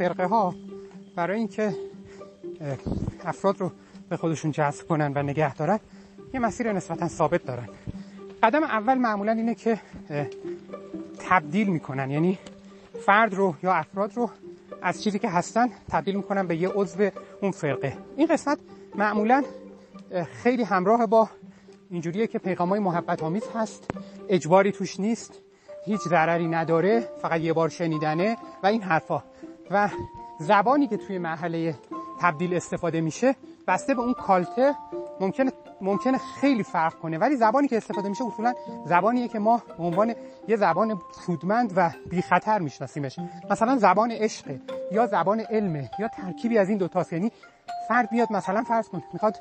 فرقه ها برای اینکه افراد رو به خودشون جذب کنن و نگه دارن یه مسیر نسبتا ثابت دارن. قدم اول معمولا اینه که تبدیل می‌کنن. یعنی فرد رو یا افراد رو از چیزی که هستن تبدیل می‌کنن به یه عضو اون فرقه. این قسمت معمولا خیلی همراه با اینجوریه که پیغام های محبت آمیز هست. اجباری توش نیست. هیچ ضرری نداره. فقط یه بار شنیدنه و این حرفا. و زبانی که توی مرحله تبدیل استفاده میشه بسته به اون کالته ممکنه ممکنه خیلی فرق کنه. ولی زبانی که استفاده میشه اصولا زبانیه که ما به عنوان یه زبان سودمند و بی خطر میشناسیمش. مثلا زبان عشق یا زبان علمه یا ترکیبی از این دو تاست. یعنی فرد میاد مثلا فرض کن می‌خواد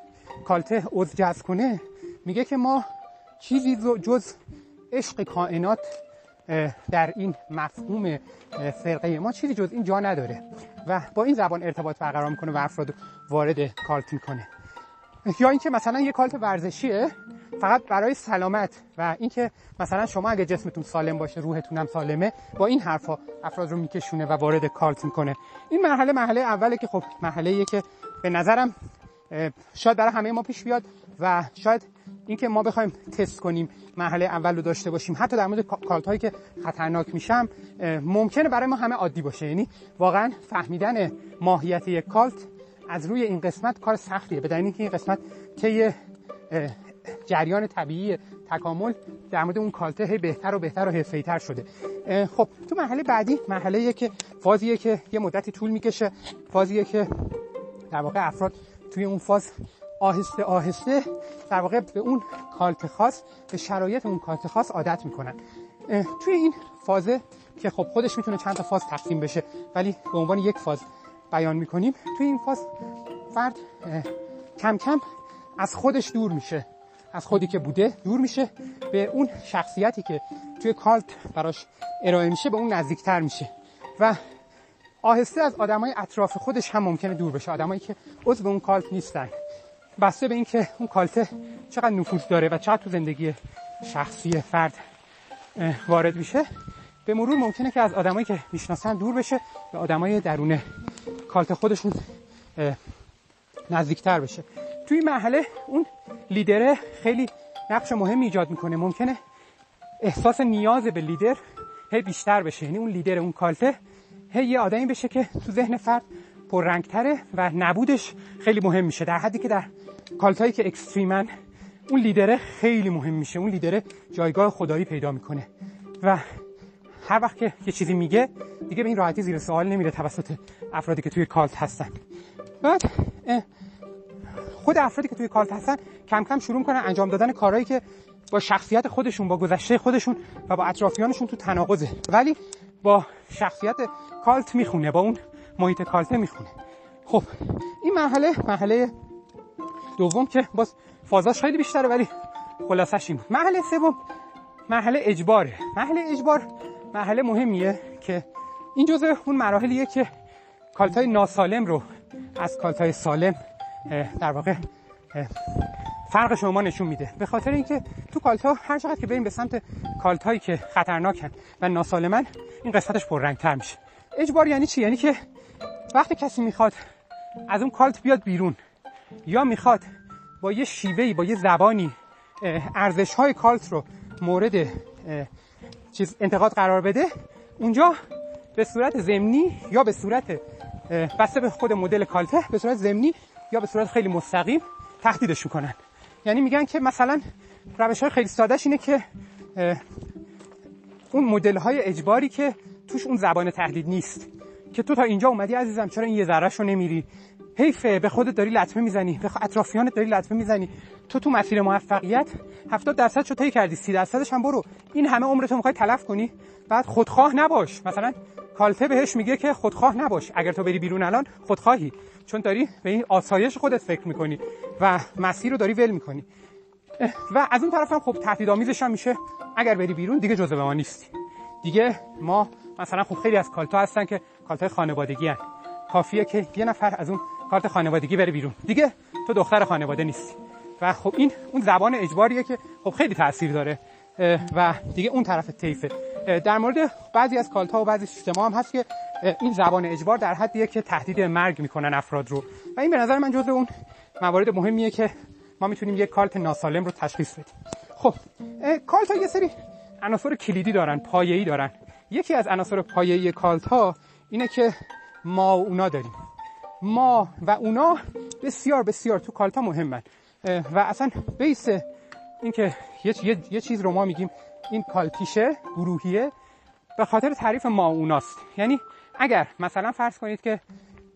کالته عضو کنه میگه که ما چیزی جز عشق کائنات در این مفهوم فرقه ما چیزی جز این جا نداره و با این زبان ارتباط برقرار می‌کنه و افراد وارد کالت می‌کنه. یا اینکه مثلا یه کالت ورزشیه فقط برای سلامت و اینکه مثلا شما اگه جسمتون سالم باشه روحتون هم سالمه با این حرفا افراد رو میکشونه و وارد کالت می‌کنه. این مرحله مرحله اوله که خب مرحله که به نظرم شاید برای همه ما پیش بیاد و شاید اینکه ما بخوایم تست کنیم مرحله اول رو داشته باشیم. حتی در مورد کالت هایی که خطرناک میشم ممکنه برای ما همه عادی باشه. یعنی واقعا فهمیدن ماهیت یک کالت از روی این قسمت کار سختیه. به اینکه این قسمت طی جریان طبیعی تکامل در مورد اون کالته هی بهتر و بهتر و حرفه‌ای‌تر شده. خب تو مرحله بعدی مرحله که فازیه که یه مدتی طول می‌کشه. فازیه که در واقع افراد توی اون فاز آهسته آهسته در واقع به اون کالت خاص به شرایط اون کالت خاص عادت می‌کنن. توی این فازه که خب خودش می‌تونه چند تا فاز تقسیم بشه ولی به عنوان یک فاز بیان می‌کنیم توی این فاز فرد کم کم از خودش دور میشه. از خودی که بوده دور میشه به اون شخصیتی که توی کالت براش ارائه میشه به اون نزدیکتر میشه. و آهسته از آدمای اطراف خودش هم ممکنه دور بشه. آدمایی که عضو اون کالت نیستن. بسته به اینکه اون کالته چقدر نفوذ داره و چقدر تو زندگی شخصی فرد وارد میشه به مرور ممکنه که از آدمایی که می‌شناسن دور بشه به آدمای درون کالت خودشون نزدیکتر بشه. توی مرحله اون لیدره خیلی نقش مهمی ایجاد می‌کنه. ممکنه احساس نیاز به لیدر هی بیشتر بشه. یعنی اون لیدر اون کالته هی یه آدمی بشه که تو ذهن فرد پررنگتره و نبودش خیلی مهم میشه. در حدی که در کالتایی که اکستریمن اون لیدره خیلی مهم میشه. اون لیدره جایگاه خدایی پیدا می‌کنه. و هر وقت که یه چیزی میگه دیگه به این راحتی زیر سوال نمیره توسط افرادی که توی کالت هستن. بعد خود افرادی که توی کالت هستن کم کم شروع کنن انجام دادن کارهایی که با شخصیت خودشون با گذشته خودشون و با اطرافیانشون تو تناقضه. ولی با شخصیت کالت می‌خونه با اون محیط کالته می‌خونه. خب این مرحله مرحله دوم که باز فازاش خیلی بیشتره ولی خلاصش این بود. مرحله سوم مرحله اجباره مرحله اجبار مرحله مهمیه که این جزء اون مراحلیه که cult ای ناسالم رو از cult ای سالم در واقع فرق شما نشون میده. به خاطر اینکه تو cult ا هر چقدر که بریم به سمت cult ایی که خطرناکن و ناسالمن این قسمتش پررنگتر میشه. اجبار یعنی چی؟ یعنی که وقتی کسی می‌خواد از اون cult بیاد بیرون یا می‌خواد با یه شیوهی با یه زبانی ارزش های cult رو مورد چیز انتقاد قرار بده اونجا به صورت زمینی یا به صورت بسته به خود مدل کالته به صورت زمینی یا به صورت خیلی مستقیم تهدیدش می‌کنن. یعنی میگن که مثلا روش های خیلی سادهش اینه که اون مدل های اجباری که توش اون زبان تهدید نیست. که تو تا اینجا اومدی عزیزم چرا این یه ذرهش رو نمیری؟ حیفه به خودت داری لطمه می‌زنی به اطرافیانت داری لطمه می‌زنی. تو تو مسیر موفقیت 70 درصد شو طی کردی 30 درصدش هم برو. این همه عمرتو می‌خوای تلف کنی. بعد خودخواه نباش. مثلا کالته بهش میگه که خودخواه نباش. اگر تو بری بیرون الان خودخواهی. چون داری به این آسایش خودت فکر می‌کنی و مسیر رو داری ول می‌کنی. و از اون طرف هم خب تهدیدآمیزش هم میشه. اگر بری بیرون دیگه جزء ما نیستی. دیگه ما مثلا خب خیلی از کالتا هستن که کالتای خانوادگی هن. کافیه که یه نفر از اون کارت خانوادگی بره بیرون. دیگه تو دختر خانواده نیستی. و خب این اون زبان اجباریه که خب خیلی تاثیر داره. و دیگه اون طرف طیفه. در مورد بعضی از کالتا و بعضی سیستما هم هست که این زبان اجبار در حدیه که تهدید مرگ می‌کنن افراد رو. و این به نظر من جزء اون موارد مهمیه که ما می‌تونیم یک کالت ناسالم رو تشخیص بدیم. خب کالت ها یه سری عناصر کلیدی دارن پایه‌ای دارن. یکی از عناصر پایه‌ای کالت ها اینه که ما اونا داریم. ما و اونا بسیار بسیار تو کالتا مهمن. و اصلا بیس اینکه یه،, یه،, یه چیز رو ما میگیم این کالتیشه گروهیه به خاطر تعریف ما اوناست. یعنی اگر مثلا فرض کنید که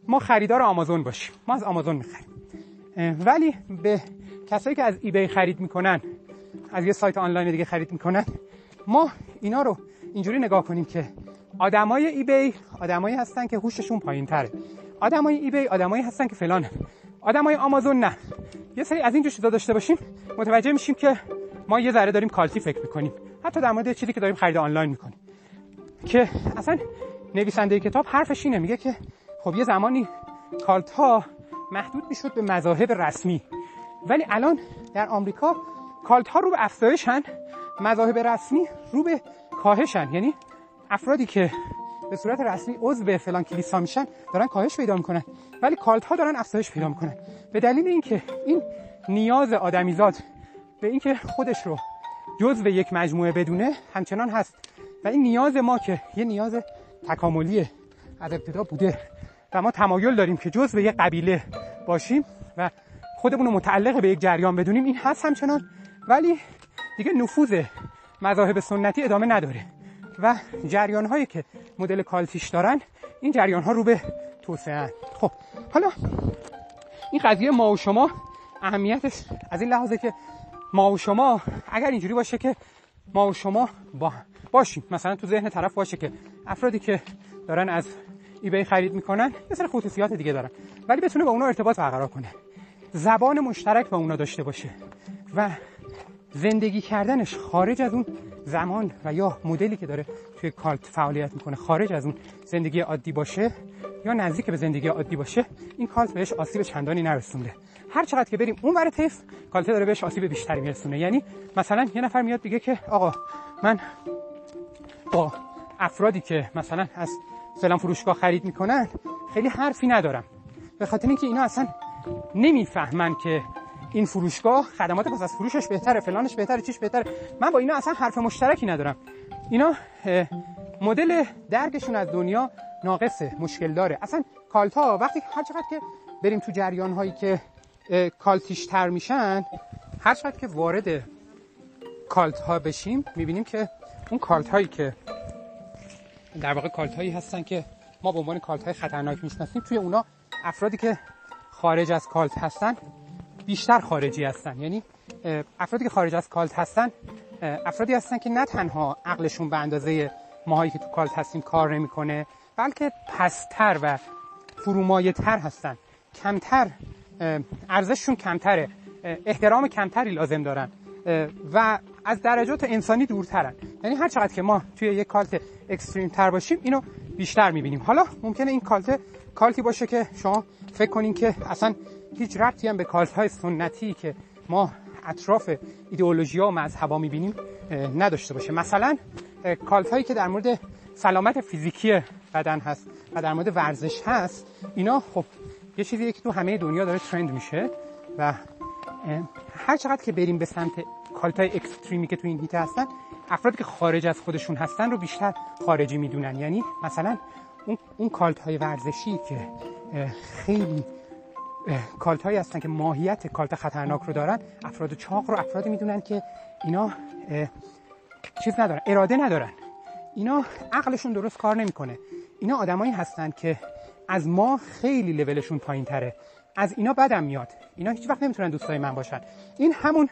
ما خریدار آمازون باشیم ما از آمازون می‌خریم. ولی به کسایی که از ایبی خرید می‌کنن از یه سایت آنلاین دیگه خرید می‌کنن ما اینا رو اینجوری نگاه کنیم که آدمای ایبی آدمایی هستن که هوششون پایین تره آدمای ایبی آدمایی هستن که فلانه. آدمای آمازون نه. یه سری از این چیزا داشته باشیم متوجه میشیم که ما یه ذره داریم کالتی فکر می‌کنیم. حتی در مورد چیزی که داریم خرید آنلاین می‌کنیم. که اصلا نویسنده کتاب حرفش اینه میگه که خب یه زمانی کالت ها محدود می‌شد به مذاهب رسمی. ولی الان در آمریکا کالت ها رو به افزایشن مذاهب رسمی رو به کاهشن. یعنی افرادی که به صورت رسمی عضو فلان کلیسا میشن دارن کاهش پیدا می‌کنن. ولی کالت ها دارن افزایش پیدا می‌کنن. به دلیل اینکه این نیاز آدمیزاد به اینکه خودش رو جزو یک مجموعه بدونه همچنان هست. و این نیاز ما که یه نیاز تکاملی از ابتدا بوده. و ما تمایل داریم که جزو یک قبیله باشیم و خودمون رو متعلق به یک جریان بدونیم. این هست همچنان ولی دیگه نفوذ مذاهب سنتی ادامه نداره. و جریان هایی که مدل کالتیش دارن این جریان ها رو به توسعه. خب حالا این قضیه ما و شما اهمیتش از این لحاظه که ما و شما اگر اینجوری باشه که ما و شما با باشیم. مثلا تو ذهن طرف باشه که افرادی که دارن از ایبی خرید می‌کنن یه سر خصوصیات دیگه دارن ولی بتونه با اونا ارتباط برقرار کنه. زبان مشترک با اونا داشته باشه و زندگی کردنش خارج از اون زمان و یا مدلی که داره توی کالت فعالیت می‌کنه خارج از اون زندگی عادی باشه یا نزدیک به زندگی عادی باشه این کالت بهش آسیب چندانی نرسونده. هر چقدر که بریم اون ور طیف کالت داره بهش آسیب بیشتری میرسونه. یعنی مثلا یه نفر میاد دیگه که آقا من با افرادی که مثلا از فلان فروشگاه خرید می‌کنن خیلی حرفی ندارم. به خاطر اینکه اینا اصلا نمی‌فهمن که این فروشگاه خدمات پس از فروشش بهتره فلانش بهتره چیش بهتره. من با اینا اصلا حرف مشترکی ندارم. اینا مدل درکشون از دنیا ناقصه مشکل داره. اصلا کالتا وقتی هر چقدر که بریم تو جریان هایی که کالتیش تر میشن هر چقدر که وارد کالت ها بشیم می‌بینیم که اون کالت هایی که در واقع کالت هایی هستن که ما به عنوان کالت های خطرناک می‌شناسیم توی اونا افرادی که خارج از کالت هستن بیشتر خارجی هستن. یعنی افرادی که خارج از کالت هستن افرادی هستن که نه تنها عقلشون به اندازه ماهایی که تو کالت هستیم کار نمی‌کنه بلکه پستر و فرومایه تر هستن. کمتر ارزششون کمتره. احترام کمتری لازم دارن. و از درجات انسانی دورترن. یعنی هر چقدر که ما توی یک کالت اکستریم تر باشیم اینو بیشتر می‌بینیم. حالا ممکنه این کالت کالتی باشه که شما فکر کنین که اصلا هیچ ربطی هم به کالت های سنتی که ما اطراف ایدئولوژی ها و مذهبا می‌بینیم نداشته باشه. مثلا کالت هایی که در مورد سلامت فیزیکی بدن هست و در مورد ورزش هست اینا خب یه چیزیه که تو همه دنیا داره ترند میشه و هر چقدر که بریم به سمت کالت های اکستریمی که تو این هیته هستن افرادی که خارج از خودشون هستن رو بیشتر خارجی می‌دونن. یعنی مثلا اون, اون کالت های ورزشی که خیلی کالت هایی هستن که ماهیت کالت خطرناک رو دارن. افراد چاق رو افرادی می‌دونن که اینا چیز ندارن اراده ندارن. اینا عقلشون درست کار نمی‌کنه. اینا آدمایی هستن که از ما خیلی لولشون پایین تره از اینا بدم میاد. اینا هیچ وقت نمی‌تونن دوستای من باشن. این همون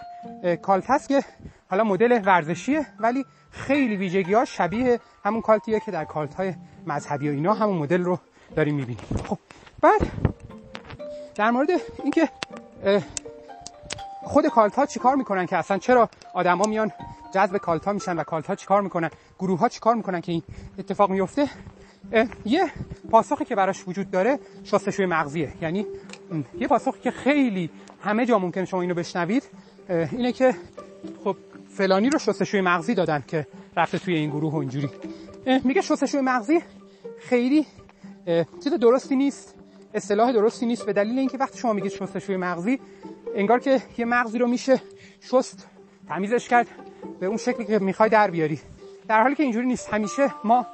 کالت هست که حالا مدل ورزشیه ولی خیلی ویژگی ها شبیه همون کالتیه که در کالت های مذهبی و اینا همون مدل رو داریم می‌بینیم. خب بعد در مورد اینکه خود کالت ها چیکار می‌کنن که اصلا چرا آدما میان جذب کالت ها میشن و کالت ها چیکار می‌کنن؟ گروه ها چیکار می‌کنن که این اتفاق میفته یه پاسخی که براش وجود داره شستشوی مغزیه. یعنی یه پاسخی که خیلی همه جا ممکن شما اینو بشنوید اینه که خب فلانی رو شستشوی مغزی دادن که رفته توی این گروه و اینجوری. میگه شستشوی مغزی خیلی چیز درستی نیست. اصطلاح درستی نیست به دلیل اینکه وقتی شما میگید شستشوی مغزی انگار که یه مغزی رو میشه شست تمیزش کرد به اون شکلی که می‌خوای در بیاری. در حالی که اینجوری نیست. همیشه ما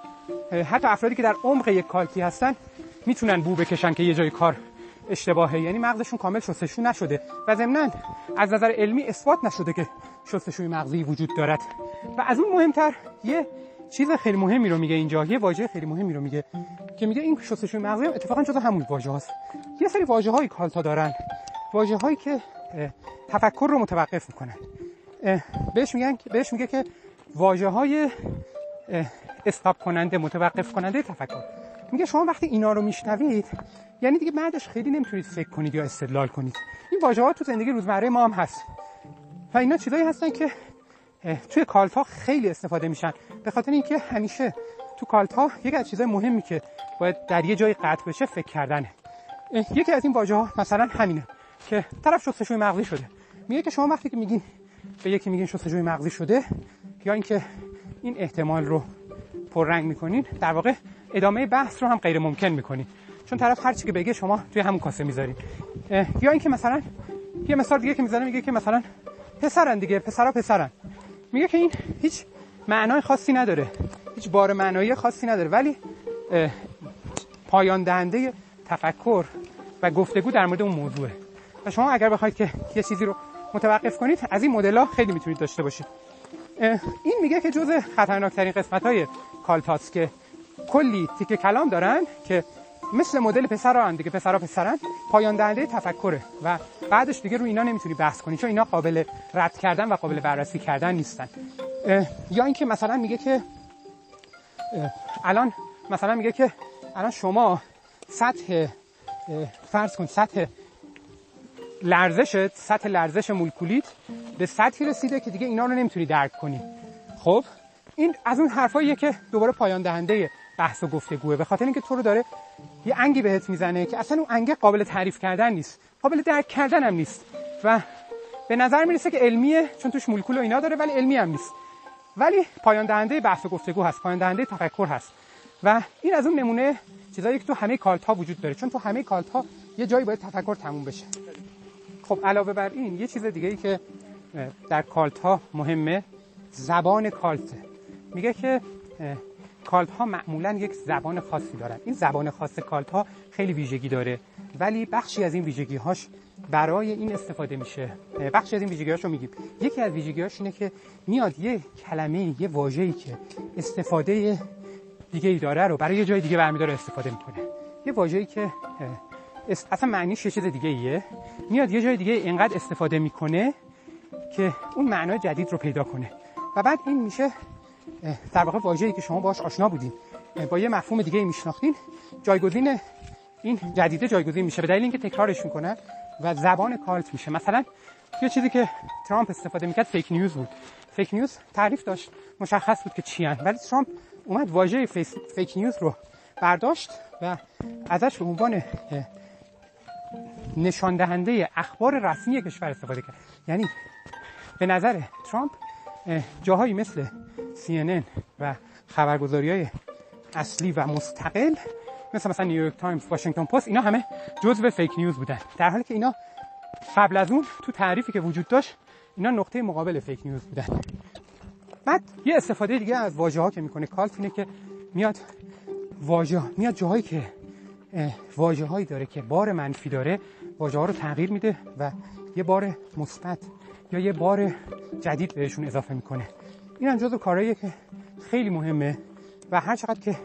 حتی افرادی که در عمق یک کالتی هستن می‌تونن بو بکشن که یه جای کار اشتباهه. یعنی مغزشون کامل شستشو نشده و ضمنا از نظر علمی اثبات نشده که شستشوی مغزی وجود دارد. و از اون مهمتر یه چیز خیلی مهمی رو میگه اینجا یه واژه خیلی مهمی رو میگه که میگه این شستشوی مغزی هم اتفاقا جزو همون واژه هاست. یه سری واژه های کالتا دارن واژه هایی که تفکر رو متوقف می‌کنن. بهش میگن بهش میگه که واژه های استاپ کننده متوقف کننده تفکر. میگه شما وقتی اینا رو میشنوید یعنی دیگه بعدش خیلی نمی‌تونید فکر کنید یا استدلال کنید. این واژه ها تو زندگی روزمره ما هم هست. و اینا چیزایی هستن که توی کالتا خیلی استفاده میشن. به خاطر اینکه همیشه تو کالتا یکی از چیزای مهمی که باید در یه جای قطع بشه فکر کردنه. یکی از این واژه ها مثلا همینه که طرف شستشوی مغزی شده. میگه که شما وقتی که میگین به یکی میگین شستشوی مغزی شده یا اینکه این احتمال رو پررنگ می‌کنین در واقع ادامه بحث رو هم غیر ممکن می‌کنین. چون طرف هر چی که بگه شما توی همون کاسه می‌ذارین. یا اینکه مثلا یه مثال دیگه که می‌زنه میگه که مثلا پسرن دیگه پسرا پسرن. میگه که این هیچ معنای خاصی نداره. هیچ بار معنایی خاصی نداره. ولی پایان دهنده تفکر و گفتگو در مورد اون موضوعه. و شما اگر بخواید که یه چیزی رو متوقف کنید از این مدل ها خیلی می‌تونید داشته باشید. این میگه که جزء خطرناکترین قسمت های کالتاس که کلی تیکه کلام دارن که مثل مدل پسر هم دیگه. پسرا پسرن. پایان دهنده تفکره. و بعدش دیگه رو اینا نمی‌تونی بحث کنی چون اینا قابل رد کردن و قابل بررسی کردن نیستن. یا اینکه مثلا میگه که الان مثلا میگه که الان شما سطح فرض کن سطح لرزشت سطح لرزش مولکولیت به سطحی رسیده که دیگه اینا رو نمی‌تونی درک کنی. خب؟ این از اون حرفاییه که دوباره پایان دهنده بحث و گفتگوه. به خاطر اینکه تو رو داره یه انگی بهت می‌زنه که اصلا اون انگه قابل تعریف کردن نیست. قابل درک کردن هم نیست. و به نظر می‌رسه که علمیه چون توش مولکول و اینا داره ولی علمی هم نیست. ولی پایان دهنده بحث و گفتگو هست پایان دهنده تفکر هست. و این از اون نمونه چیزایی که تو همه کالت ها وجود داره چون تو همه کالت ها یه جایی باید تفکر تموم بشه. خب علاوه بر این یه چیز دیگه ای که در کالت ها مهمه زبان کالت. میگه که کالت ها معمولا یک زبان خاصی دارن. این زبان خاص کالت ها خیلی ویژگی داره. ولی بخشی از این ویژگی هاش برای این استفاده میشه. بخشی از این ویژگی رو میگیم. یکی از ویژگی هاش اینه که میاد یه کلمه یه واژه‌ای که استفاده دیگه ای داره رو برای یه جای دیگه برمیداره استفاده می‌کنه. یه واژه‌ای که اصلا معنیش یه چیز دیگه ایه. میاد یه جای دیگه اینقدر استفاده می‌کنه که اون معنای جدید رو پیدا کنه. و بعد این میشه در واقع واژه‌ای که شما باش آشنا بودین. با یه مفهوم دیگه میشناختین. جایگزین این جدیده جایگزین میشه به دلیل اینکه تکرارش می‌کنه و زبان cult میشه. مثلا یه چیزی که ترامپ استفاده می‌کرد fake news بود. fake news تعریف داشت مشخص بود که چی. ولی ترامپ اومد واژه fake news رو برداشت و ازش به عنوان نشان دهنده اخبار رسمی کشور استفاده کرد. یعنی به نظر ترامپ جاهایی مثل CNN و خبرگزاری های اصلی و مستقل مثل مثلا نیویورک تایمز واشنگتن پست اینا همه جزء fake news بودن. در حالی که اینا قبل از اون تو تعریفی که وجود داشت اینا نقطه مقابل fake news بودن. بعد یه استفاده دیگه از واژه ها که می‌کنه کالت اینه که میاد واژه میاد جاهایی که واژه هایی داره که بار منفی داره واژه ها رو تغییر میده و یه بار مثبت یا یه بار جدید بهشون اضافه می‌کنه. این هم جزو کارهاییه که خیلی مهمه و هر چقدر که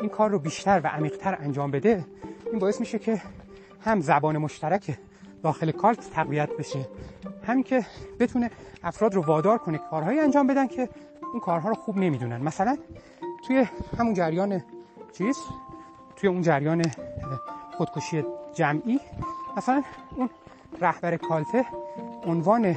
این کار رو بیشتر و عمیقتر انجام بده این باعث میشه که هم زبان مشترک داخل کالت تقویت بشه. هم که بتونه افراد رو وادار کنه کارهایی انجام بدن که اون کارها رو خوب نمی‌دونن. مثلا توی همون جریان چیز توی اون جریان خودکشی جمعی مثلا اون رهبر کالته عنوان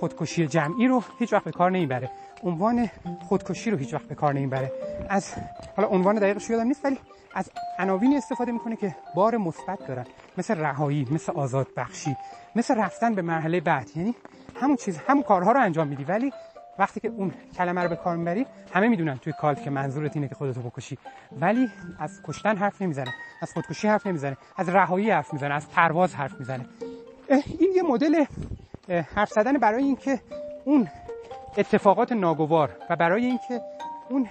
خودکشی جمعی رو هیچ وقت به کار نمی‌بره. عنوان خودکشی رو هیچ وقت به کار نمی‌بره. از حالا عنوان دقیقش یادم نیست ولی از عناوینی استفاده می‌کنه که بار مثبت دارن. مثل رهایی مثل آزاد بخشی مثل رفتن به مرحله بعد. یعنی همون چیز همون کارها رو انجام میدی. ولی وقتی که اون کلمه رو به کار می‌بری همه می‌دونن توی کالت که منظورت اینه که خودتو بکشی. ولی از کشتن حرف نمی‌زنه از خودکشی حرف نمی‌زنه از رهایی حرف می‌زنه از پرواز حرف می‌زنه. این یه مدل حرف زدن برای اینکه اون اتفاقات ناگوار و برای اینکه اون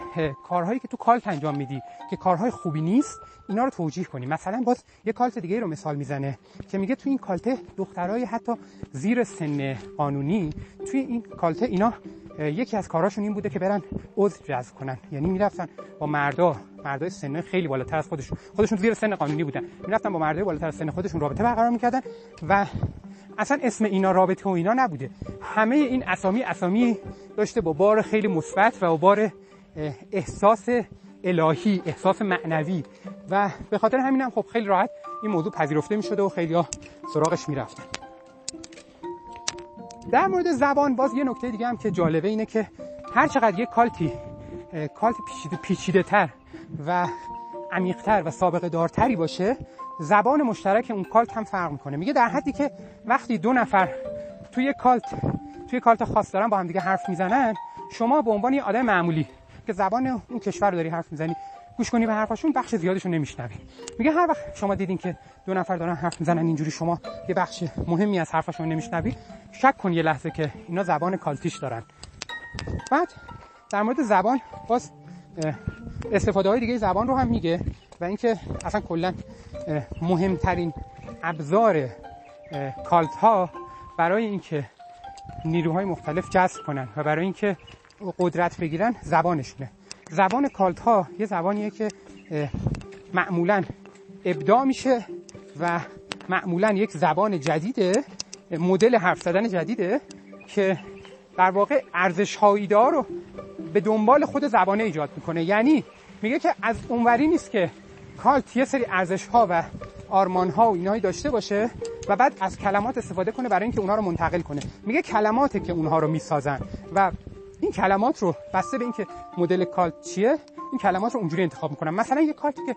کارهایی که تو کالت انجام میدی که کارهای خوبی نیست اینا رو توجیه کنیم مثلا باز یه کالت دیگه رو مثال می‌زنه که میگه تو این کالته دخترای حتی زیر سن قانونی توی این کالته اینا یکی از کارهاشون این بوده که برن عضو جذب کنن. یعنی می‌رفتن با مردا مردای سن خیلی بالاتر از خودشون. خودشون زیر سن قانونی بودن. می‌رفتن با مردای بالاتر از سن خودشون رابطه برقرار می‌کردن و اصلا اسم اینا رابطه و اینا نبوده. همه این اسامی اسامی داشته با بار خیلی مثبت و با بار احساس الهی احساس معنوی. و به خاطر همینم خب خیلی راحت این موضوع پذیرفته می‌شده و خیلی ها سراغش می‌رفتن. در مورد زبان باز یه نکته دیگه هم که جالبه اینه که هر چقدر یه کالتی کالت پیچیده, پیچیده تر و عمیقتر و سابقه دارتری باشه زبان مشترک اون کالت هم فرق می‌کنه. میگه در حدی که وقتی دو نفر توی کالت توی کالت خاص دارن با هم دیگه حرف می‌زنن شما به عنوان یه آدم معمولی که زبان اون کشور رو داری حرف می‌زنی گوش کنی به حرفاشون بخش زیادشون نمیشنوی. میگه هر وقت شما دیدین که دو نفر دارن حرف می‌زنن اینجوری شما یه بخش مهمی از حرفاشون نمیشنوی شک کن یه لحظه که اینا زبان کالتیش دارن. بعد در مورد زبان باز استفاده های دیگه زبان رو هم میگه. و اینکه اصلا کلا مهمترین ابزار کالت ها برای اینکه نیروهای مختلف جذب کنن و برای اینکه قدرت بگیرن زبانشونه. زبان کالت ها یه زبانیه که معمولا ابداع میشه و معمولا یک زبان جدیده مدل حرف زدن جدیده که در واقع ارزش رو به دنبال خود زبانه ایجاد می‌کنه. یعنی میگه که از اونوری نیست که کالت یه سری ارزش ها و آرمان ها و اینایی داشته باشه و بعد از کلمات استفاده کنه برای اینکه اونها رو منتقل کنه. میگه کلماته که اونها رو می‌سازن و این کلمات رو بسته به اینکه مدل کالت چیه این کلمات رو اونجوری انتخاب می‌کنن. مثلا یه کالتی که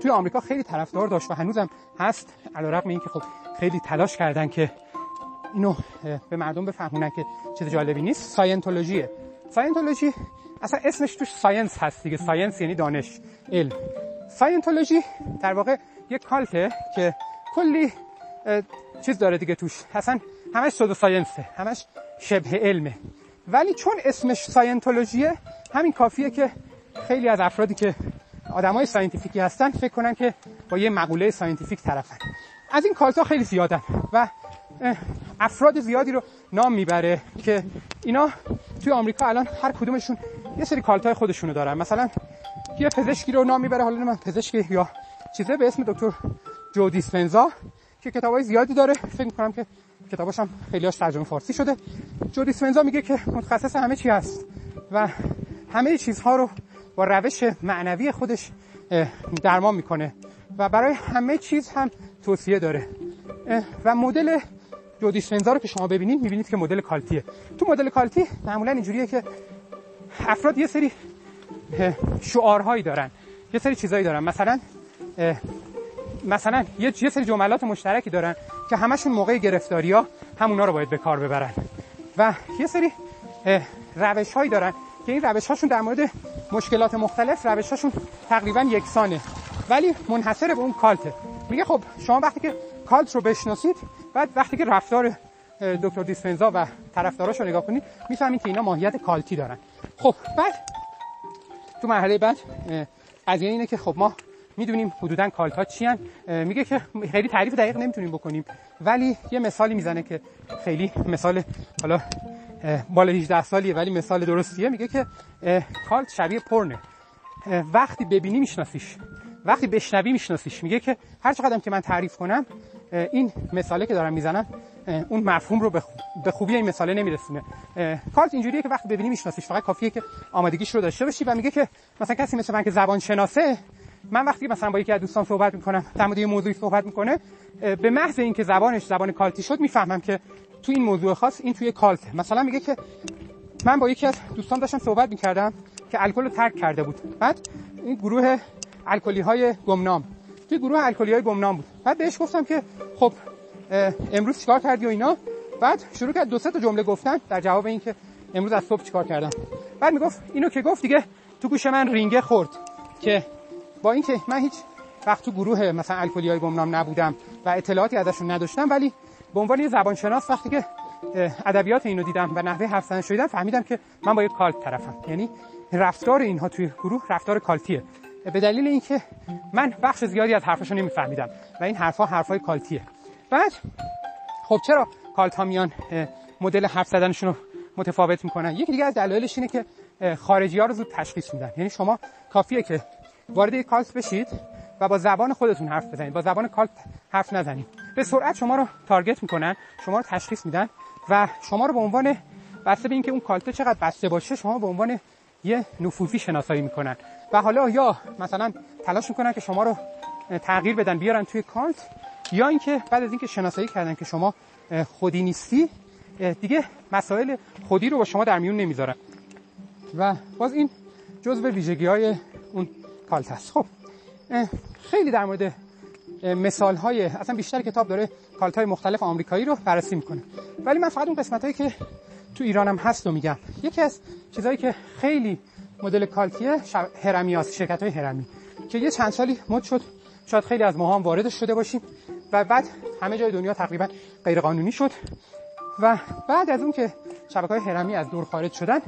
توی آمریکا خیلی طرفدار داشت و هنوزم هست علیرغم اینکه خب خیلی تلاش کردن که اینو به مردم بفهمونن که چیز جالبی نیست ساینتولوژیه ساینتولوژی اصلا اسمش توش science هست دیگه. science یعنی دانش علم. ساینتولوژی در واقع یه cult ه که کلی چیز داره دیگه توش. اصلا همش pseudoscience ه همش شبه علمه. ولی چون اسمش ساینتولوژیه همین کافیه که خیلی از افرادی که آدمای scientific ی هستن فکر کنن که با یه مقوله scientific طرفن. از این cult ا خیلی زیادن و افراد زیادی رو نام می‌بره که اینا توی آمریکا الان هر کدومشون یه سری cult ای خودشونو دارن. مثلا یه پزشکی رو نام می‌بره حالا من پزشکی یا چیزه به اسم دکتر جو دیسپنزا که کتابای زیادی داره. فکر می‌کنم که کتاباش هم خیلیاش ترجمه فارسی شده. جو دیسپنزا میگه که متخصص همه چی هست و همه چیزها رو با روش معنوی خودش درمان می‌کنه و برای همه چیز هم توصیه داره. و مدل جو دیسپنزا رو که شما ببینید می‌بینید که مدل کالتیه. تو مدل کالتی معمولا اینجوریه که افراد یه سری شعارهایی دارن. یه سری چیزایی دارن. مثلا مثلا یه سری جملات مشترکی دارن که همشون موقع گرفتاری ها همونا رو باید به کار ببرن. و یه سری روش هایی دارن که این روش هاشون در مورد مشکلات مختلف روش هاشون تقریبا یکسانه. ولی منحصر به اون کالته. میگه خب شما وقتی که کالت رو بشناسید بعد وقتی که رفتار دکتر دیسپنزا و طرفداراش رو نگاه کنید می‌فهمید که اینا ماهیت کالتی دارن. خب بعد تو مرحله بعد قضیه اینه که خب ما می‌دونیم حدودا کالت ها چی میگه که خیلی تعریف دقیق نمی‌تونیم بکنیم. ولی یه مثالی می‌زنه که خیلی مثال حالا بالا 18 سالیه ولی مثال درستیه. میگه که کالت شبیه پرنه. وقتی ببینی میشناسیش. وقتی بشنوی میشناسیش. میگه که هر چقدر که من تعریف کنم این مثاله که دارم می‌زنم اون مفهوم رو به خوبی این مثاله نمیرسونه. کارت اینجوریه که وقتی ببینی میشناسیش فقط کافیه که آمادگیش رو داشته باشی و میگه که مثلا کسی مثل من که زبان شناسه من وقتی مثلا با یکی از دوستان صحبت می‌کنم در مورد یه موضوعی صحبت می‌کنه به محض اینکه زبانش زبان کالتی شد می‌فهمم که تو این موضوع خاص این توی کالته. مثلا میگه که من با یکی از دوستان داشتم صحبت می‌کردم که الکل رو ترک کرده بود. بعد این گروه الکلی های گمنام توی گروه الکلی های گمنام بود. بعد بهش گفتم که خب امروز چیکار کردی و اینا؟ بعد شروع کرد دو سه تا جمله گفتن در جواب اینکه امروز از صبح چیکار کردم. بعد می‌گفت اینو که گفت دیگه تو گوش من رینگه خورد که با اینکه من هیچ وقت تو گروه مثلا الکلی های گمنام نبودم و اطلاعاتی ازشون نداشتم ولی به عنوان یه زبانشناس وقتی که ادبیات اینو دیدم و نحوه حرف زدن فهمیدم که من با یک کالت طرفم. یعنی رفتار اینها توی گروه رفتار کالتیه. به دلیل اینکه من بخش زیادی از حرفشو نمیفهمیدم و این حرفها حرفای کالتیه. بعد خب چرا کالت ها میان مدل حرف زدنشون رو متفاوت می‌کنن؟ یکی دیگه از دلایلش اینه که خارجی ها رو زود تشخیص میدن. یعنی شما کافیه که وارد یک کالت بشید و با زبان خودتون حرف بزنید. با زبان کالت حرف نزنید. به سرعت شما رو تارگت می‌کنن شما رو تشخیص میدن و شما رو به عنوان بسته به اینکه اون کالته چقدر بسته باشه شما به عنوان یه نفوذی شناسایی می‌کنن. و حالا یا مثلا تلاش می‌کنن که شما رو تغییر بدن بیارن توی کالت یا اینکه بعد از اینکه شناسایی کردن که شما خودی نیستی دیگه مسائل خودی رو با شما در میون نمی‌ذارن. و باز این جزء ویژگی های اون کالت هست خب خیلی در مورد مثال های اصلا بیشتر کتاب داره کالت های مختلف آمریکایی رو بررسی می‌کنه. ولی من فقط اون قسمت هایی که تو ایرانم هست رو میگم. یکی از چیزهایی که خیلی مدل cult یه هرمی هست شرکت های هرمی. که یه چند سالی مد شد. شاید خیلی از ما هم وارد شده باشیم. و بعد همه جای دنیا تقریبا غیر قانونی شد و بعد از اون که شبکه های هرمی از دور خارج شدن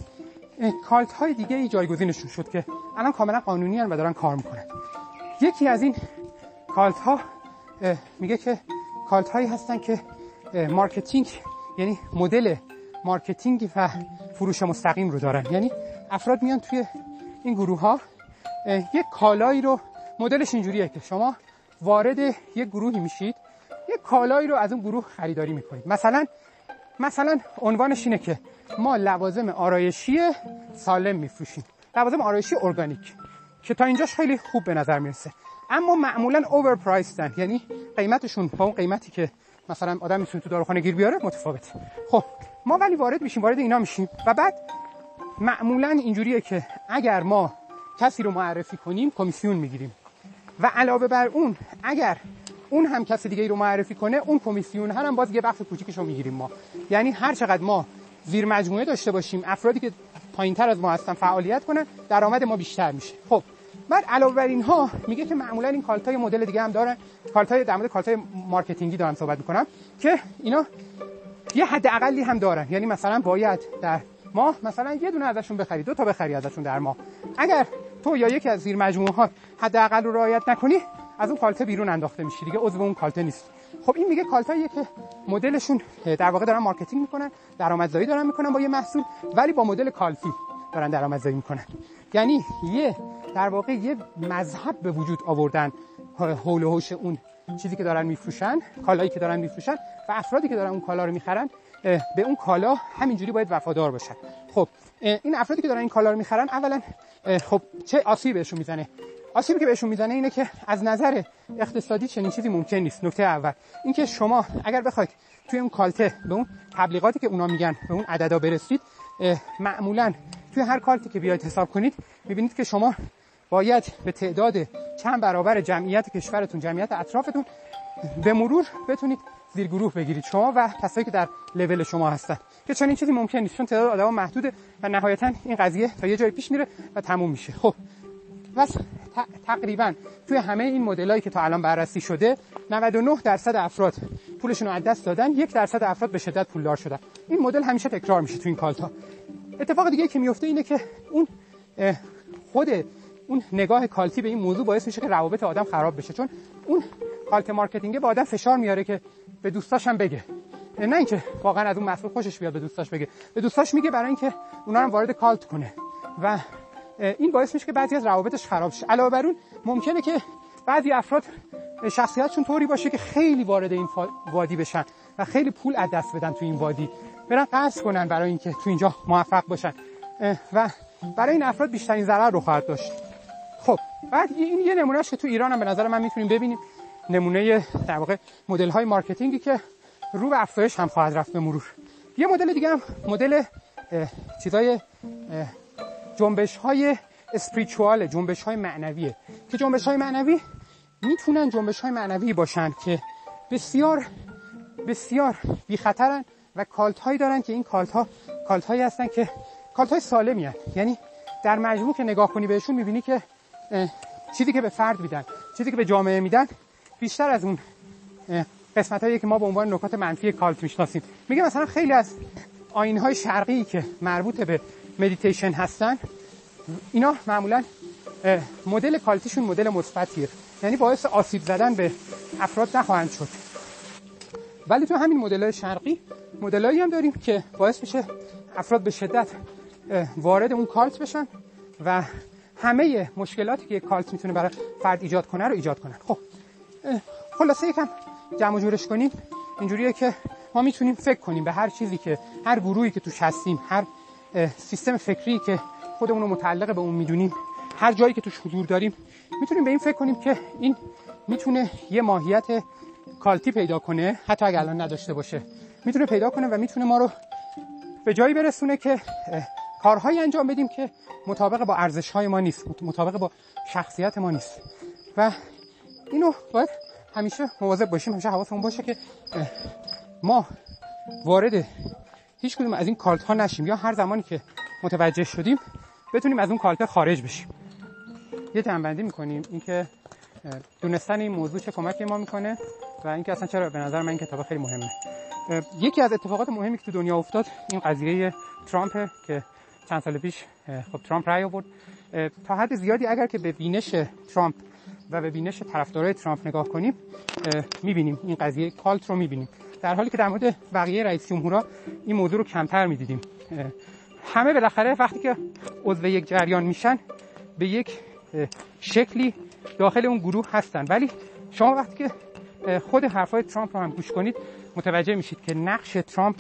cult های دیگه ای جایگزینشون شد که الان کاملا قانونی هن و دارن کار می‌کنن. یکی از این cult ها میگه که cult هایی هستن که marketing یعنی مدل marketing و فروش مستقیم رو دارن. یعنی افراد میان توی این گروه ها یک کالایی رو مدلش اینجوریه که شما وارد یک گروهی میشید یک کالایی رو از اون گروه خریداری می‌کنید. مثلا مثلا عنوانش اینه که ما لوازم آرایشی سالم میفروشیم. لوازم آرایشی ارگانیک که تا اینجاش خیلی خوب به نظر می‌رسه. اما معمولا overpriced ن یعنی قیمتشون با اون قیمتی که مثلا آدم می‌تونه تو داروخانه گیر بیاره متفاوت خب ما ولی وارد میشیم وارد اینا میشیم و بعد معمولا اینجوریه که اگر ما کسی رو معرفی کنیم کمیسیون می‌گیریم. و علاوه بر اون اگر اون هم کسی دیگه رو معرفی کنه اون کمیسیون هر هم باز یه بخش کوچیکش رو می‌گیریم ما. یعنی هر چقدر ما زیر مجموعه داشته باشیم افرادی که پایین تر از ما هستن فعالیت کنن درآمد ما بیشتر میشه. خب بعد علاوه بر اینها میگه که معمولا این کالتای مدل دیگه هم دارن. cult ای در مورد cult ای marketing ی دارم صحبت می‌کنم که اینا یه حد اقلی هم دارن. یعنی مثلا باید در ماه مثلا یه دونه ازشون بخری دو تا بخری ازشون در ماه. اگر تو یا یکی از زیر مجموعه ها حداقل رو رعایت نکنی از اون cult ه بیرون انداخته میشی دیگه عضو اون cult ه نیست. خب این میگه cult اییه که مدلشون در واقع دارن marketing می‌کنن درآمدزایی دارن می‌کنن با یه محصول ولی با مدل cult ی دارن درآمدزایی می‌کنن. یعنی یه در واقع یه مذهب به وجود آوردن حول و حوش اون چیزی که دارن میفروشن کالایی که دارن میفروشن و افرادی که دارن اون کالا رو می‌خرن به اون کالا همینجوری باید وفادار باشن. خب این افرادی که دارن این کالا رو می‌خرن اولا خب چه آسیبی بهشون می‌زنه؟ آسیبی که بهشون می‌زنه اینه که از نظر اقتصادی چنین چیزی ممکن نیست. نکته اول اینکه شما اگر بخواید توی اون کالته به اون تبلیغاتی که اونا میگن به اون عددا برسید معمولا توی هر کالتی که بیاید حساب کنید می‌بینید که شما باید به تعداد چند برابر جمعیت کشورتون جمعیت اطرافتون به مرور بتونید زیر گروه بگیرید. شما و کسایی که در لول شما هستن. که چون این چیزی ممکن نیست چون تعداد آدم محدوده و نهایتا این قضیه تا یه جای پیش میره و تموم میشه. خب پس تقریبا توی همه این مدلایی که تا الان بررسی شده 99 درصد افراد پولشون رو از دست دادن یک درصد افراد به شدت پولدار شدن. این مدل همیشه تکرار میشه تو این cult ا. اتفاق دیگه که میفته اینه که اون خود اون نگاه cult ی به این موضوع باعث میشه که روابط آدم خراب بشه. چون اون cult marketing به آدم فشار میاره که به دوستاش هم بگه. نه اینکه واقعا از اون محصول خوشش بیاد به دوستاش بگه. به دوستاش میگه برای اینکه اونا هم وارد cult کنه. و این باعث میشه که بعضی از روابطش خراب شه. علاوه بر اون ممکنه که بعضی افراد شخصیتشون طوری باشه که خیلی وارد این وادی بشن و خیلی پول از دست بدن تو این وادی. برن قرض کنن برای اینکه تو اینجا موفق باشن. و برای این افراد بیشترین ضرر رو خواهد داشت. خب بعد این یه نمونهش که تو ایران هم به نظر من می‌تونیم ببینیم. نمونه در واقع مدل های marketing ی که رو به افزایش هم خواهد رفت به مرور یه مدل دیگه هم مدل چیزای جنبش های spiritual جنبش های معنویه که جنبش های معنوی می‌تونن جنبش های معنوی باشن که بسیار بسیار بی خطرن و کالت هایی دارن که این کالت ها کالت هایی هستن که کالت های سالمی هستن. یعنی در مجموع که نگاه کنی بهشون می‌بینی که چیزی که به فرد میدن چیزی که به جامعه میدن بیشتر از اون قسمت هایی که ما به عنوان نکات منفی کالت می‌شناسیم. میگه مثلا خیلی از آین های شرقی که مربوط به مدیتیشن هستن اینا معمولا مدل cult یشون مدل مثبتیه. یعنی باعث آسیب زدن به افراد نخواهند شد. ولی تو همین مدل شرقی مدلایی هم داریم که باعث میشه افراد به شدت وارد اون cult بشن و همه مشکلاتی که cult می‌تونه برای فرد ایجاد کنه رو ایجاد کنن. خب خلاصه یکم جمع جورش کنیم. اینجوریه که ما می‌تونیم فکر کنیم به هر چیزی که هر گروهی که توش هستیم هر سیستم فکری که خودمون رو متعلق به اون می‌دونیم هر جایی که توش حضور داریم می‌تونیم به این فکر کنیم که این می‌تونه یه ماهیت کالتی پیدا کنه حتی اگر الان نداشته باشه. می‌تونه پیدا کنه و می‌تونه ما رو به جایی برسونه که کارهایی انجام بدیم که مطابق با ارزش های ما نیست مطابق با شخصیت ما نیست. و اینو باید همیشه مواظب باشیم همیشه حواسمون باشه که ما وارد هیچ کدوم از این کالت ها نشیم یا هر زمانی که متوجه شدیم بتونیم از اون کالت خارج بشیم. یه جنبندی می‌کنیم اینکه دونستن این موضوع چه کمکی ما می‌کنه و اینکه اصلا چرا به نظر من این کتاب خیلی مهمه. یکی از اتفاقات مهمی که تو دنیا افتاد این قضیه ترامپ که چند سال پیش خب ترامپ رای آورد. تا حد زیادی اگر که به بینش ترامپ و به بینش طرفدارای ترامپ نگاه کنیم می‌بینیم. این قضیه کالت رو می‌بینیم. در حالی که در مورد بقیه رئیس جمهورها این موضوع رو کمتر می‌دیدیم. همه بالاخره وقتی که عضو یک جریان میشن به یک شکلی داخل اون گروه هستن. ولی شما وقتی که خود حرفای ترامپ رو هم گوش کنید متوجه میشید که نقش ترامپ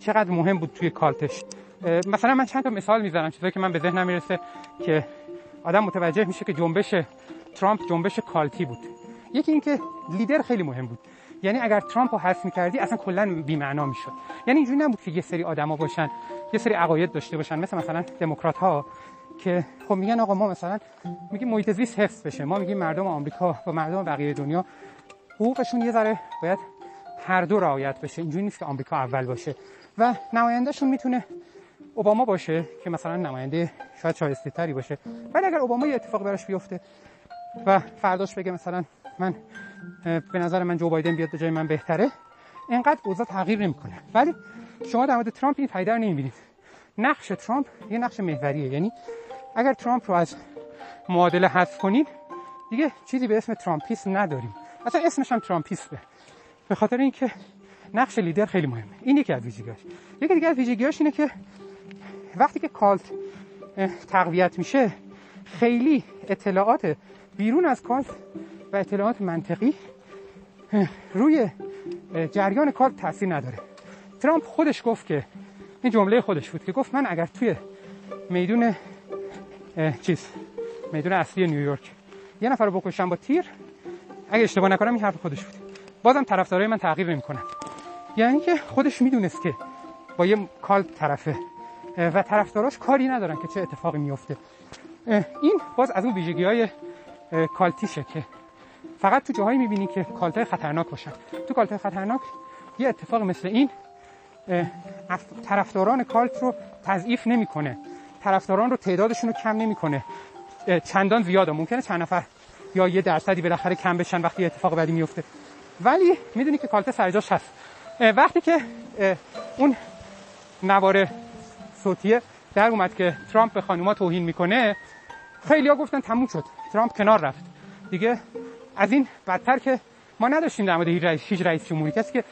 چقدر مهم بود توی کالتش. مثلا من چند تا مثال می‌زنم چیزایی که من به ذهنم می‌رسه که آدم متوجه میشه که جنبش ترامپ جنبش کالتی بود. یکی اینکه لیدر خیلی مهم بود. یعنی اگر ترامپ رو حذف می‌کردی اصلا کلا بی‌معنا می‌شد. یعنی اینجوری نبود که یه سری آدما باشن یه سری عقاید داشته باشن. مثل مثلا دموکرات ها که خب میگن آقا ما مثلا میگیم محیط زیست حفظ بشه. ما میگیم مردم آمریکا و مردم بقیه دنیا حقوقشون یه ذره باید هر دو رعایت بشه. اینجوری نیست که آمریکا اول باشه. و نمایندهشون می‌تونه اوباما باشه که مثلا نماینده شاید شایسته تری باشه. ولی اگر اوباما یه اتفاق براش بیفته و فرداش بگه مثلا من به نظر من جو بایدن بیاد به جای من بهتره. اینقدر اوضاع تغییر نمی‌کنه. ولی شما در مورد ترامپ این فایده رو نمی‌بینید. نقش ترامپ یه نقش محوریه. یعنی اگر ترامپ رو از معادله حذف کنید دیگه چیزی به اسم ترامپیسم نداریم. اصلا اسمش هم ترامپیسمه به خاطر اینکه نقش لیدر خیلی مهمه. این یکی از ویژگیاش یکی دیگه از ویژگیاش اینه که وقتی که کالت تقویت میشه خیلی اطلاعات بیرون از کالت و اطلاعات منطقی روی جریان کالت تاثیر نداره. ترامپ خودش گفت که این جمله خودش بود که گفت من اگر توی میدون چیز میدون اصلی نیویورک یه نفر رو بکشم با تیر اگه اشتباه نکنم این حرف خودش بود. بازم طرفدارای من تغییر نمی‌کنن. یعنی که خودش می‌دونست که با یه cult طرفه و طرفداراش کاری ندارن که چه اتفاقی میفته این باز از اون ویژگی های cultish ه که فقط تو جاهایی می‌بینی که cult ای خطرناک باشن. تو cult ای خطرناک یه اتفاق مثل این طرفداران کالت رو تضعیف نمی‌کنه. طرفداران رو تعدادشون رو کم نمی‌کنه. چندان زیاده. ممکنه چند نفر یا یه درصدی بالاخره کم بشن وقتی اتفاق بدی میفته ولی می‌دونی که کالت سرجاش هست. وقتی که اون نوار صوتیه در اومد که ترامپ به خانوما توهین می‌کنه خیلی ها گفتن تموم شد. ترامپ کنار رفت. دیگه از این بدتر که ما نداشتیم در مورد هیچ رئیس جمهوری کسی که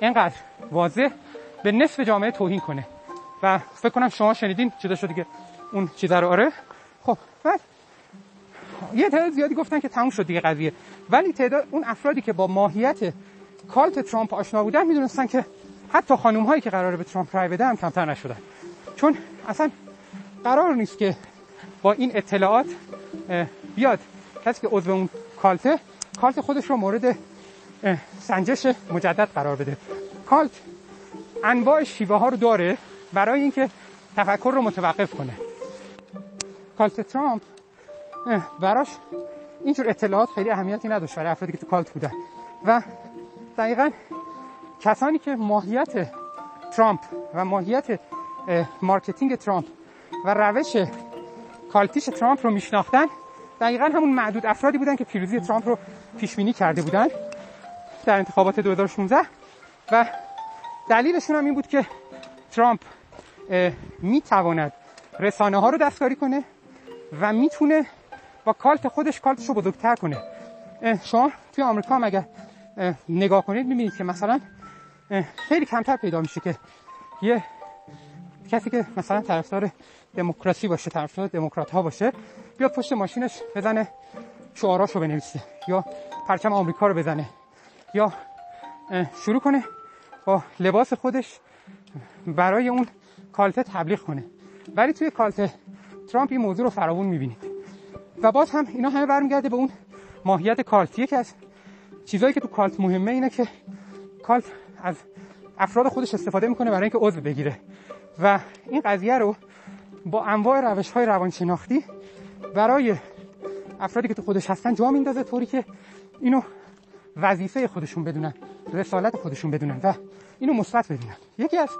اینقدر واضح به نصف جامعه توهین کنه. و فکر کنم شما شنیدین چیزا شده که اون چیزا رو. آره. خب بعد یه تعداد زیادی گفتن که تموم شد دیگه قضیه. ولی تعداد اون افرادی که با ماهیت کالت ترامپ آشنا بودن می‌دونستن که حتی خانم هایی که قراره به ترامپ رای بدن کمتر نشدن. چون اصلا قرار نیست که با این اطلاعات بیاد کسی که عضو اون cult ه cult خودش رو مورد سنجش مجدد قرار بده. cult انواع شیوه ها رو داره برای اینکه تفکر رو متوقف کنه. cult ترامپ براش اینجور اطلاعات خیلی اهمیتی نداشت برای افرادی که تو cult بودن. و دقیقا کسانی که ماهیت ترامپ و ماهیت marketing ترامپ و روش کالتیش ترامپ رو میشناختن دقیقا همون معدود افرادی بودن که پیروزی ترامپ رو پیش بینی کرده بودن در انتخابات 2016 و دلیلشون هم این بود که ترامپ می‌تواند رسانه ها رو دستکاری کنه و می‌تونه با کالت خودش کالتش رو بزرگتر کنه. شما توی آمریکا هم اگر نگاه کنید می‌بینید که مثلا خیلی کمتر پیدا میشه که یه کسی که مثلا طرفدار دموکراسی باشه طرفدار دموکرات ها باشه بیاد پشت ماشینش بزنه شعاراشو بنویسه یا پرچم آمریکا رو بزنه یا شروع کنه با لباس خودش برای اون کالته تبلیغ کنه. ولی توی کالته ترامپ این موضوع رو فراوون می‌بینید و باز هم اینا همه برمیگرده به اون ماهیت کالت. که از چیزایی که تو کالت مهمه اینه که کالت از افراد خودش استفاده می‌کنه برای اینکه عضو بگیره. و این قضیه رو با انواع روش های روانشناختی برای افرادی که تو خودش هستن جا میندازه طوری که اینو وظیفه خودشون بدونن رسالت خودشون بدونن و اینو مثبت بدونن. یکی از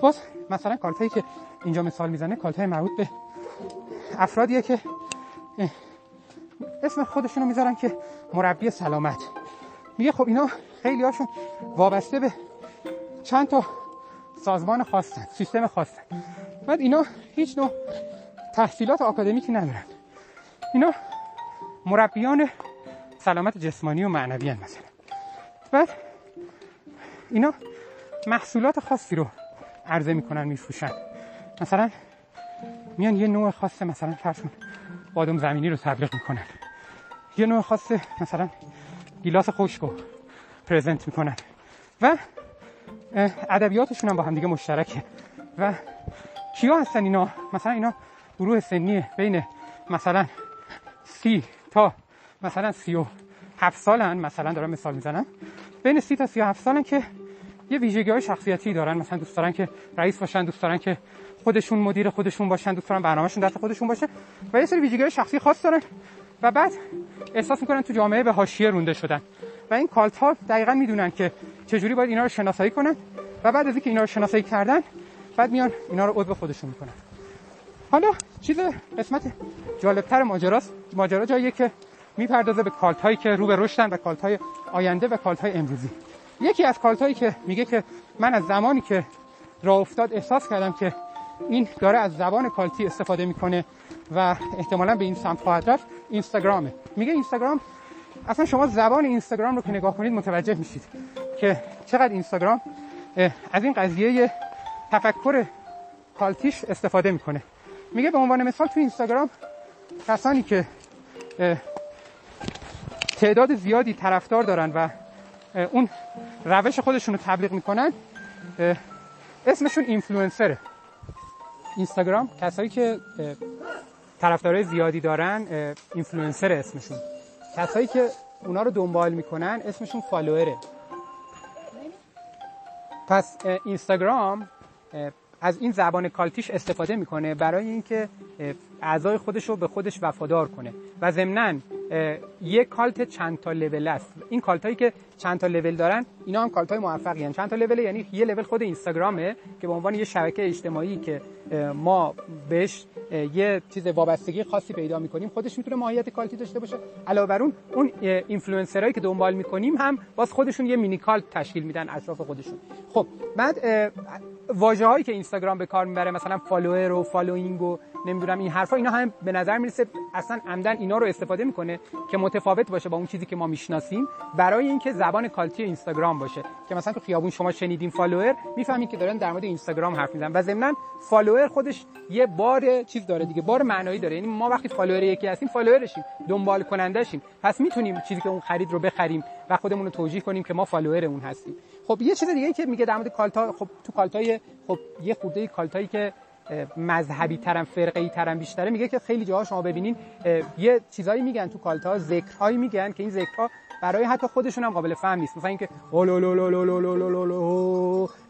باز مثلا کالتایی که اینجا مثال می‌زنه کالتای مربوط به افرادیه که اسم خودشونو می‌ذارن که مربی سلامت. میگه خب اینا خیلی هاشون وابسته به چند تا سازمان خواستن سیستم خواستن بعد اینا هیچ نوع تحصیلات آکادمیکی ندارن. اینا مربیان سلامت جسمانی و معنوی هن مثلا. بعد اینا محصولات خاصی رو عرضه می‌کنن میفروشن. مثلا میان یه نوع خاص مثلا فرض بادم زمینی رو تبلیغ می‌کنن. یه نوع خاص مثلا گیلاس خشک رو پرزنت می‌کنن. و ادبیاتشون هم با هم دیگه مشترکه. و کیا هستن اینا مثلا اینا گروه سنی بین مثلا سی تا مثلا سی و هفت سالن مثلا دارم مثال می‌زنم بین سی تا سی و هفت سالن که یه ویژگی های شخصیتی دارن مثلا دوست دارن که رئیس باشن دوست دارن که خودشون مدیر خودشون باشن دوست دارن برنامهشون دست خودشون باشه و یه سری ویژگی شخصی خاص دارن و بعد احساس می‌کنن تو جامعه به حاشیه رونده شدن و این کالت ها دقیقا می‌دونن که چجوری باید اینا رو شناسایی کنن و بعد از اینکه اینا رو شناسایی کردن بعد میان اینا رو عضو خودشون می‌کنن. حالا چیز قسمت جالبتر ماجراست. ماجرا جاییه که می‌پردازه به کالت هایی که رو به رشدن و کالت های آینده و کالت های امروزی. یکی از کالت هایی که میگه که من از زمانی که راه افتاد احساس کردم که این داره از زبان کالتی استفاده می‌کنه و احتمالا به این سمت خواهد رفت اینستاگرامه. میگه اینستاگرام اصلا شما زبان اینستاگرام رو که نگاه کنید متوجه میشید که چقدر اینستاگرام از این قضیه تفکر کالتیش استفاده می‌کنه. میگه به عنوان مثال تو اینستاگرام کسانی که تعداد زیادی طرفدار دارن و اون روش خودشون رو تبلیغ می‌کنن اسمشون اینفلوئنسره اینستاگرام کسایی که طرفدارای زیادی دارن اینفلوئنسر اسمشون. کسایی که اونا رو دنبال می‌کنن اسمشون follower ه پس اینستاگرام از این زبان cultish استفاده می‌کنه برای اینکه اعضای خودش رو به خودش وفادار کنه. و ضمناً یک cult چند تا level است. این cult هایی که چند تا level دارن اینا هم cult های موفقی هن. چند تا لول یعنی یه لول خود اینستاگرامه که به عنوان یه شبکه اجتماعی که ما بهش یه چیز وابستگی خاصی پیدا می‌کنیم خودش می‌تونه ماهیت cult ی داشته باشه. علاوه بر اون اون اینفلوئنسرایی که دنبال می‌کنیم هم باز خودشون یه mini cult تشکیل میدن اطراف خودشون. خب بعد واژه هایی که اینستاگرام به کار می‌بره مثلا follower و following و نمی‌دونم این حرفا اینا هم به نظر می‌رسه اصلا عمدن اینا رو استفاده می‌کنه که متفاوت باشه با اون چیزی که ما می‌شناسیم برای اینکه زبان cult ی اینستاگرام باشه. که مثلا تو خیابون شما شنیدین follower می‌فهمید که دارن در مورد اینستاگرام حرف می‌زنن. و ضمن follower خودش یه بار چیز داره دیگه بار معنایی داره. یعنی ما وقتی follower یکی هستیم follower شیم دنبال کننده شیم پس می‌تونیم چیزی که اون خرید رو بخریم و خودمون رو توجیه کنیم که ما follower اون هستیم. خب یه چیز دیگه که میگه در مورد کالتا خب تو کالتای خب یه خورده کالتایی که مذهبی ترم فرقه ترم بیشتره. میگه که خیلی جاها شما ببینین یه چیزایی میگن تو کالتا ذکرهایی میگن که این ذکرها برای حتی خودشون هم قابل فهم نیست. مثلا اینکه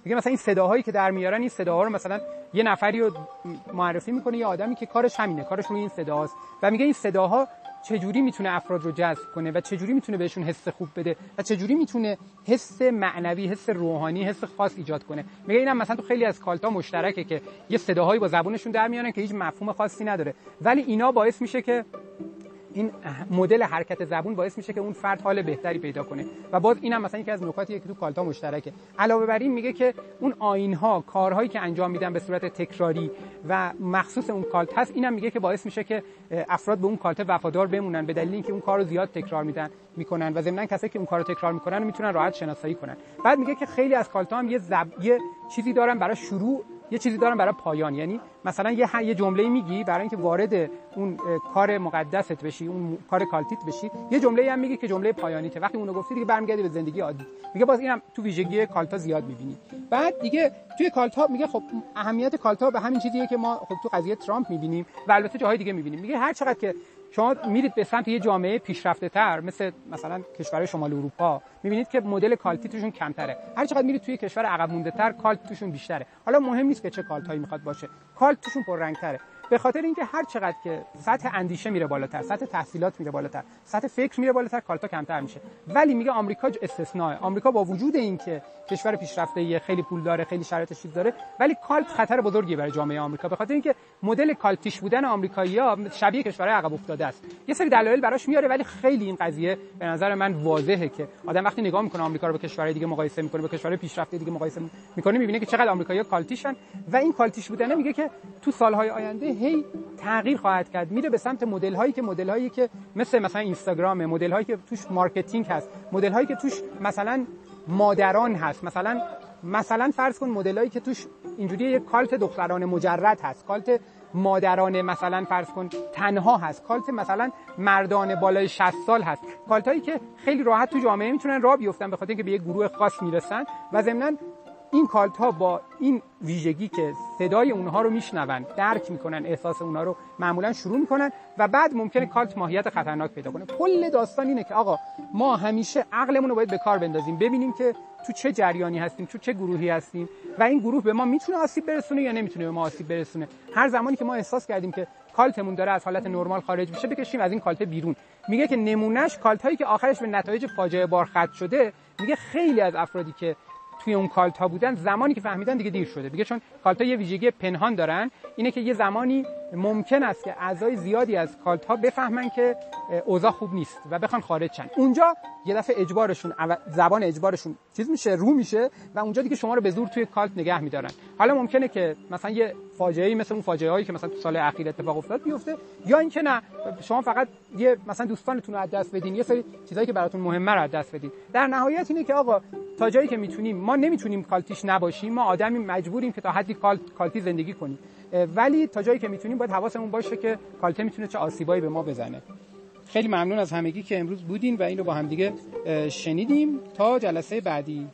میگه مثلا این صداهایی که در میارن این صداها رو مثلا یه نفری رو معرفی می‌کنه یه آدمی که کارش همینه کارش روی این صداست و میگه این صداها چجوری می‌تونه افراد رو جذب کنه و چجوری می‌تونه بهشون حس خوب بده و چجوری می‌تونه حس معنوی حس روحانی حس خاص ایجاد کنه؟ میگه اینم مثلا تو خیلی از کالتا مشترکه که یه صداهایی با زبونشون در میانن که هیچ مفهوم خاصی نداره. ولی اینا باعث میشه که این مدل حرکت زبون باعث میشه که اون فرد حال بهتری پیدا کنه. و باز اینم مثلا یکی از نکاتیه که تو کالتا مشترکه. علاوه بر این میگه که اون آین ها کارهایی که انجام میدن به صورت تکراری و مخصوص اون کالت هست اینم میگه که باعث میشه که افراد به اون کالت وفادار بمونن به دلیل اینکه اون کارو زیاد تکرار میدن می‌کنن و ضمن کسایی که اون کارو تکرار می‌کنن می‌تونن راحت شناسایی کنن. بعد میگه که خیلی از cult ا هم یه زب... یه چیزی دارن برای شروع یه چیزی دارن برای پایان. یعنی مثلا یه یه جمله میگی برای اینکه وارد اون کار مقدست بشی اون کار cult یت بشی یه جمله هم میگی که جمله پایانیته. وقتی اونو گفتی دیگه برمیگردی به زندگی عادی. میگه باز اینم تو ویژگی cult ا زیاد می‌بینی. بعد دیگه توی cult ا میگه خب اهمیت cult ا به همین چیزیه که ما خب تو قضیه ترامپ می‌بینیم و البته جاهای دیگه می‌بینیم. میگه هر چقدر که شما میرید به سمت یه جامعه پیشرفته تر مثل مثلا کشور شمال اروپا می‌بینید که مدل کالتی توشون کمتره. هر چقدر میرید توی کشور عقب مونده تر کالت توشون بیشتره. حالا مهم نیست که چه کالت هایی می‌خواد باشه. کالت توشون پررنگ تره به خاطر اینکه هر چقدر که سطح اندیشه میره بالاتر سطح تحصیلات میره بالاتر سطح فکر میره بالاتر کالتا کمتر میشه. ولی میگه آمریکا استثناء آمریکا با وجود اینکه کشور پیشرفته خیلی پول داره خیلی شرایط چیز داره ولی کالت خطر بزرگی برای جامعه آمریکا. به خاطر اینکه مدل cultish بودن آمریکایی‌ها شبیه کشورهای عقب افتاده است. یه سری دلایل براش میاره ولی خیلی این قضیه به نظر من واضحه که آدم وقتی نگاه می‌کنه آمریکا رو با کشورهای دیگه مقایسه می‌کنه با کشورهای پیشرفته دیگه مقایسه می‌کنه می‌بینه که چقدر آمریکایی‌ها cultish ن. و این cultish بودن میگه که تو سالهای آینده هی تغییر خواهد کرد. میره به سمت مدل هایی که مدل هایی که مثل مثلا اینستاگرام مدل هایی که توش marketing هست مدل هایی که توش مثلا مادران هست. مثلا مثلا فرض کن مدل هایی که توش اینجوری یک کالت دختران مجرد هست. کالت مادران مثلا فرض کن تنها هست. کالت مثلا مردان بالای 60 سال هست. کالت هایی که خیلی راحت تو جامعه می‌تونن راه بیفتن به خاطر اینکه به یک گروه خاص می‌رسن و ضمن این کالت ها با این ویژگی که صدای اونها رو میشنون درک می‌کنن احساس اونها رو معمولا شروع می‌کنن و بعد ممکنه کالت ماهیت خطرناک پیدا کنه. کل داستان اینه که آقا ما همیشه عقلمون رو باید به کار بندازیم ببینیم که تو چه جریانی هستیم تو چه گروهی هستیم و این گروه به ما می‌تونه آسیب برسونه یا نمی‌تونه به ما آسیب برسونه. هر زمانی که ما احساس کردیم که کالتمون داره از حالت نرمال خارج میشه بکشیم از این کالت بیرون. میگه که نمونهش کالت هایی که آخرش به نتایج فاجعه بار ختم شده میگه خیلی از افرادی که توی اون کالت ها بودن زمانی که فهمیدن دیگه دیر شده. میگه چون کالت ها یه ویژگی پنهان دارن اینه که یه زمانی ممکن است که اعضای زیادی از کالت ها بفهمن که اوضاع خوب نیست و بخوان خارج شن. اونجا یه دفعه اجبارشون زبان اجبارشون چیز میشه رو میشه و اونجا دیگه شما رو به زور توی کالت نگه میدارن. حالا ممکنه که مثلا یه فاجعه مثل اون فاجعه هایی که مثلا تو سال اخیر اتفاق افتاد بیفته یا اینکه نه شما فقط یه مثلا دوستانتون رو از دست بدین یه سری چیزایی که براتون مهمه رو از دست بدین. در نهایت اینه که آقا تا جایی که می‌تونیم ما نمی‌تونیم کالتیش نباشیم ما آدمی مجبوریم که تا حدی کالت کالتی زندگی کنیم. ولی تا جایی که می‌تونیم باید حواسمون باشه که کالته می‌تونه چه آسیبایی به ما بزنه. خیلی ممنون از همگی که امروز بودین و این رو با همدیگه شنیدیم. تا جلسه بعدی.